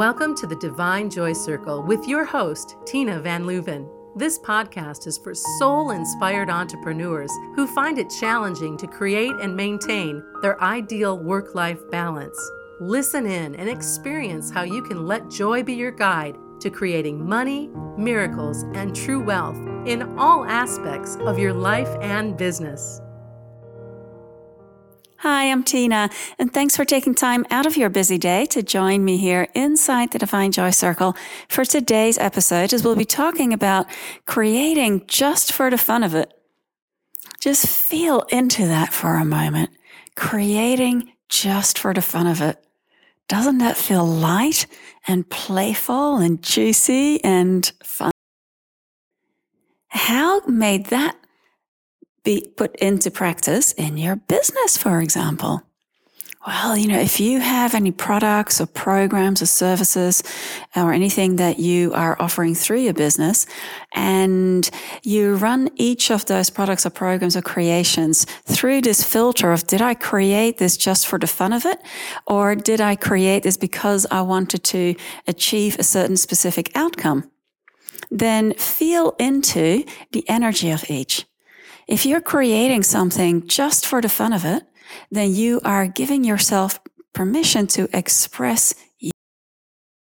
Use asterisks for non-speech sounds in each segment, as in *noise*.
Welcome to the Divine Joy Circle with your host, Tina Van Leuven. This podcast is for soul inspired entrepreneurs who find it challenging to create and maintain their ideal work life balance. Listen in and experience how you can let joy be your guide to creating money, miracles, and true wealth in all aspects of your life and business. Hi, I'm Tina, and thanks for taking time out of your busy day to join me here inside the Divine Joy Circle for today's episode, as we'll be talking about creating just for the fun of it. Just feel into that for a moment. Creating just for the fun of it. Doesn't that feel light and playful and juicy and fun? How made that be put into practice in your business, for example? Well, you know, if you have any products or programs or services or anything that you are offering through your business and you run each of those products or programs or creations through this filter of did I create this just for the fun of it? Or did I create this because I wanted to achieve a certain specific outcome? Then feel into the energy of each. If you're creating something just for the fun of it, then you are giving yourself permission to express you.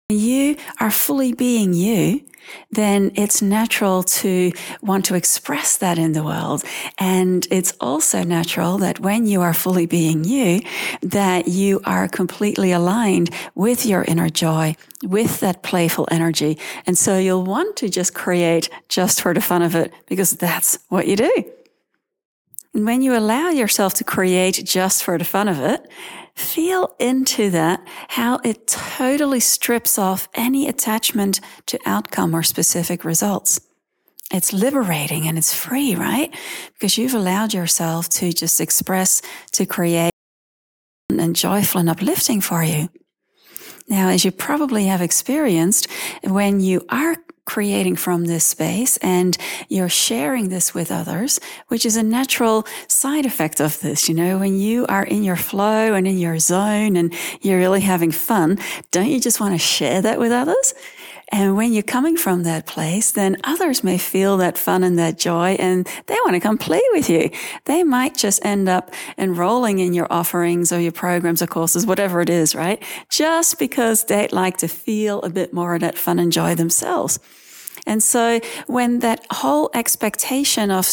When you are fully being you, then it's natural to want to express that in the world. And it's also natural that when you are fully being you, that you are completely aligned with your inner joy, with that playful energy. And so you'll want to just create just for the fun of it because that's what you do. And when you allow yourself to create just for the fun of it, feel into that, how it totally strips off any attachment to outcome or specific results. It's liberating and it's free, right? Because you've allowed yourself to just express, to create and joyful and uplifting for you. Now, as you probably have experienced, when you are creating from this space and you're sharing this with others, which is a natural side effect of this. You know, when you are in your flow and in your zone and you're really having fun, don't you just want to share that with others? And when you're coming from that place, then others may feel that fun and that joy and they want to come play with you. They might just end up enrolling in your offerings or your programs or courses, whatever it is, right? Just because they'd like to feel a bit more of that fun and joy themselves. And so when that whole expectation of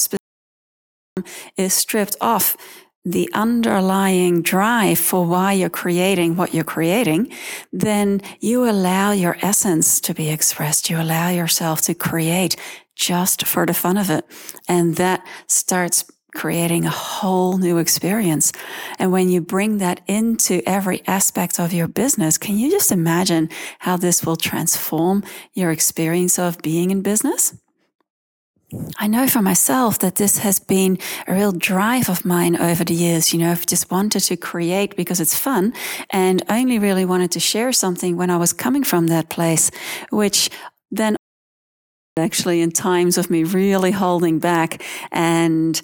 is stripped off, the underlying drive for why you're creating what you're creating, then you allow your essence to be expressed. You allow yourself to create just for the fun of it. And that starts creating a whole new experience. And when you bring that into every aspect of your business, can you just imagine how this will transform your experience of being in business? I know for myself that this has been a real drive of mine over the years. You know, I've just wanted to create because it's fun and only really wanted to share something when I was coming from that place, which then actually in times of me really holding back and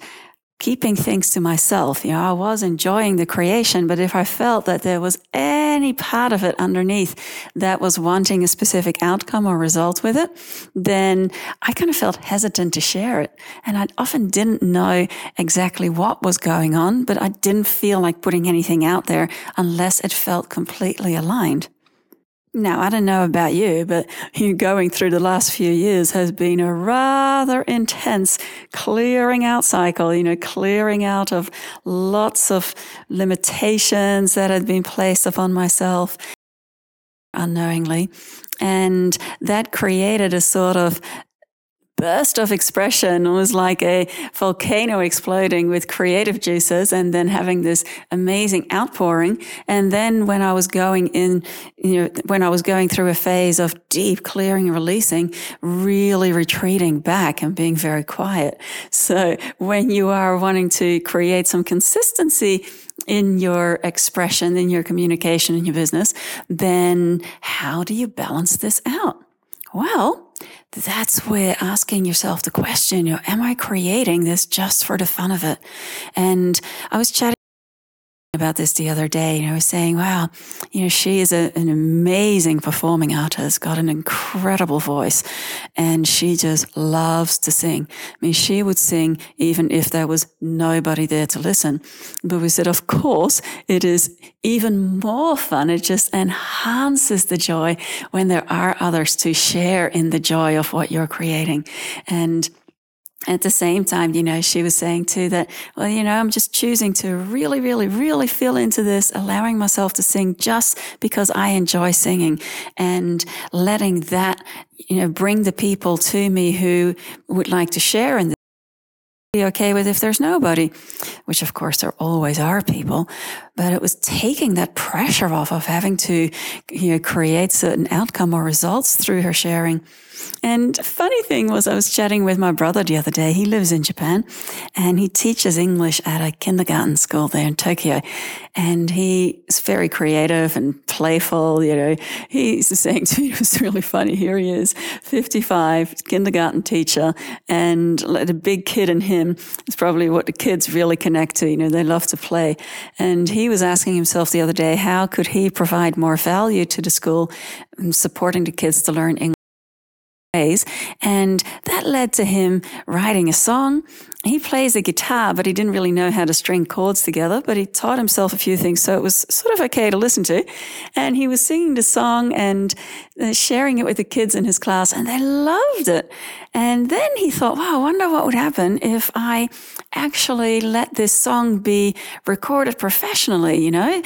keeping things to myself. You know, I was enjoying the creation, but if I felt that there was any part of it underneath that was wanting a specific outcome or result with it, then I kind of felt hesitant to share it. And I often didn't know exactly what was going on, but I didn't feel like putting anything out there unless it felt completely aligned. Now, I don't know about you, but you going through the last few years has been a rather intense clearing out cycle, you know, clearing out of lots of limitations that had been placed upon myself unknowingly. And that created a sort of burst of expression was like a volcano exploding with creative juices and then having this amazing outpouring. And then when I was going in, you know, when I was going through a phase of deep clearing and releasing, really retreating back and being very quiet. So when you are wanting to create some consistency in your expression, in your communication, in your business, then how do you balance this out? Well, that's where asking yourself the question, you know, am I creating this just for the fun of it? And I was chatting about this the other day. You know, was saying, wow, you know, she is a, an amazing performing artist, got an incredible voice, and she just loves to sing. I mean, she would sing even if there was nobody there to listen. But we said, of course, it is even more fun. It just enhances the joy when there are others to share in the joy of what you're creating. And at the same time, you know, she was saying too that, well, you know, I'm just choosing to really, really, really feel into this, allowing myself to sing just because I enjoy singing and letting that, you know, bring the people to me who would like to share in this be okay with if there's nobody, which of course there always are people, but it was taking that pressure off of having to, you know, create certain outcome or results through her sharing. And funny thing was, I was chatting with my brother the other day. He lives in Japan and he teaches English at a kindergarten school there in Tokyo. And he is very creative and playful. You know, he's saying to me, *laughs* it was really funny. Here he is, 55, kindergarten teacher, and the big kid in him is probably what the kids really connect to. You know, they love to play. And he was asking himself the other day, how could he provide more value to the school, and supporting the kids to learn English? And that led to him writing a song. He plays the guitar, but he didn't really know how to string chords together, but he taught himself a few things. So it was sort of okay to listen to. And he was singing the song and uh, sharing it with the kids in his class and they loved it. And then he thought, wow, I wonder what would happen if I actually let this song be recorded professionally, you know,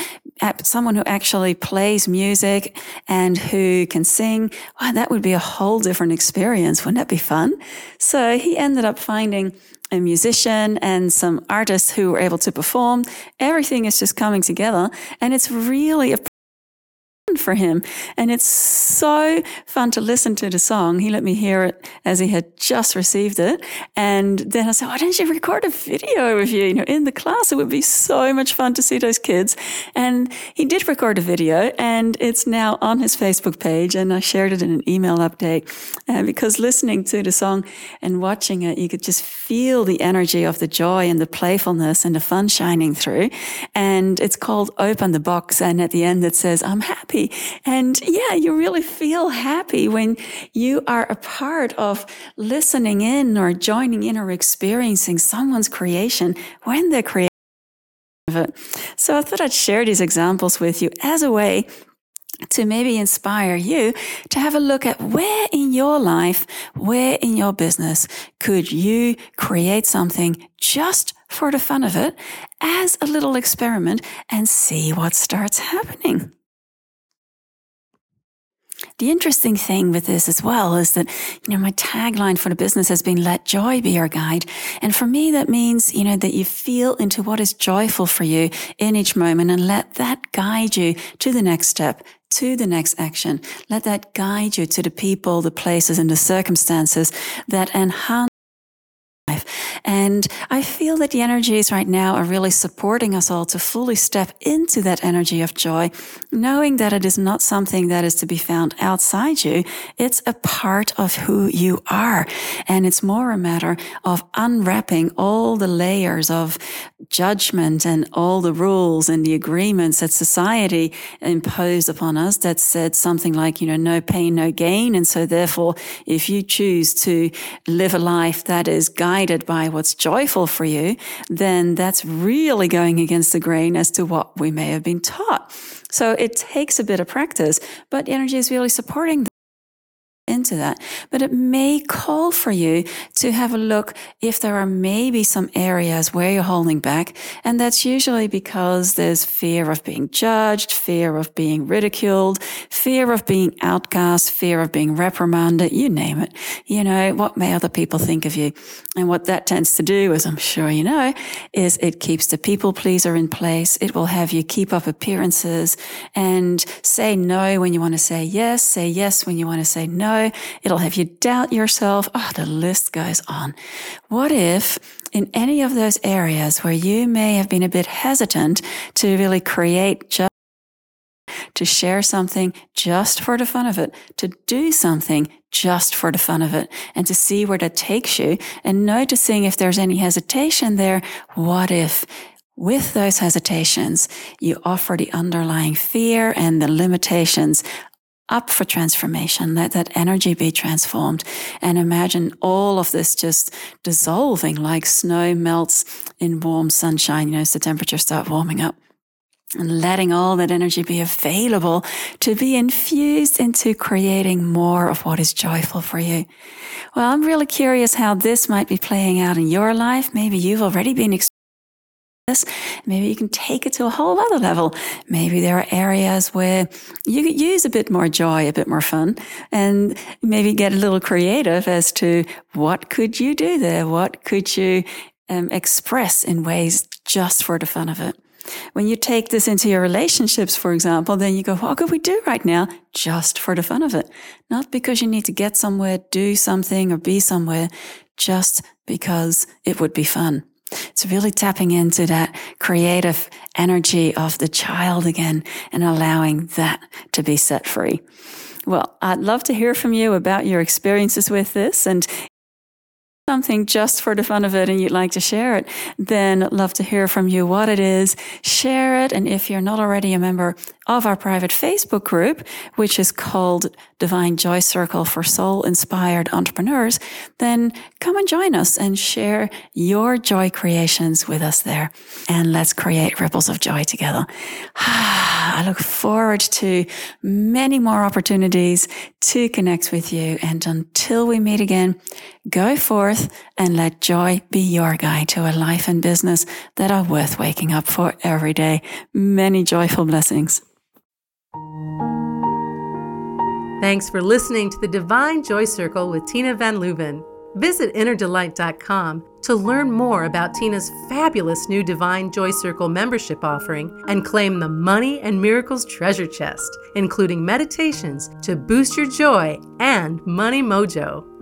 someone who actually plays music and who can sing. Wow, that would be a whole different experience. Wouldn't that be fun? So he ended up finding a musician and some artists who were able to perform. Everything is just coming together and it's really a for him. And it's so fun to listen to the song. He let me hear it as he had just received it. And then I said, why don't you record a video of you, you know, in the class? It would be so much fun to see those kids. And he did record a video and it's now on his Facebook page. And I shared it in an email update uh, because listening to the song and watching it, you could just feel the energy of the joy and the playfulness and the fun shining through. And it's called Open the Box. And at the end, it says, I'm happy And yeah, you really feel happy when you are a part of listening in or joining in or experiencing someone's creation when they're creating it. So I thought I'd share these examples with you as a way to maybe inspire you to have a look at where in your life, where in your business could you create something just for the fun of it as a little experiment and see what starts happening. The interesting thing with this as well is that, you know, my tagline for the business has been let joy be your guide. And for me, that means, you know, that you feel into what is joyful for you in each moment and let that guide you to the next step, to the next action. Let that guide you to the people, the places and the circumstances that enhance and I feel that the energies right now are really supporting us all to fully step into that energy of joy, knowing that it is not something that is to be found outside you. It's a part of who you are. And it's more a matter of unwrapping all the layers of judgment and all the rules and the agreements that society imposed upon us that said something like, you know, no pain, no gain. And so therefore, if you choose to live a life that is guided by what's joyful for you, then that's really going against the grain as to what we may have been taught. So it takes a bit of practice, but energy is really supporting into that. But it may call for you to have a look if there are maybe some areas where you're holding back. And that's usually because there's fear of being judged, fear of being ridiculed, fear of being outcast, fear of being reprimanded, you name it. You know, what may other people think of you? And what that tends to do, as I'm sure you know, is it keeps the people pleaser in place. It will have you keep up appearances and say no when you want to say yes, say yes when you want to say no It'll have you doubt yourself. Oh, the list goes on. What if in any of those areas where you may have been a bit hesitant to really create just to share something just for the fun of it, to do something just for the fun of it, and to see where that takes you, and noticing if there's any hesitation there. What if with those hesitations, you offer the underlying fear and the limitations up for transformation. Let that energy be transformed. And imagine all of this just dissolving like snow melts in warm sunshine, you know, as the temperatures start warming up. And letting all that energy be available to be infused into creating more of what is joyful for you. Well, I'm really curious how this might be playing out in your life. Maybe you've already been this. Maybe you can take it to a whole other level. Maybe there are areas where you could use a bit more joy, a bit more fun, and maybe get a little creative as to what could you do there? What could you um, express in ways just for the fun of it? When you take this into your relationships, for example, then you go, what could we do right now just for the fun of it? Not because you need to get somewhere, do something, or be somewhere, just because it would be fun. It's really tapping into that creative energy of the child again and allowing that to be set free. Well, I'd love to hear from you about your experiences with this. And something just for the fun of it and you'd like to share it, then love to hear from you what it is. Share it. And if you're not already a member of our private Facebook group, which is called Divine Joy Circle for Soul Inspired Entrepreneurs, then come and join us and share your joy creations with us there. And let's create ripples of joy together. *sighs* I look forward to many more opportunities to connect with you. And until we meet again, go forth and let joy be your guide to a life and business that are worth waking up for every day. Many joyful blessings. Thanks for listening to the Divine Joy Circle with Tina Van Leuven. Visit innerdelight.com to learn more about Tina's fabulous new Divine Joy Circle membership offering and claim the Money and Miracles treasure chest, including meditations to boost your joy and money mojo.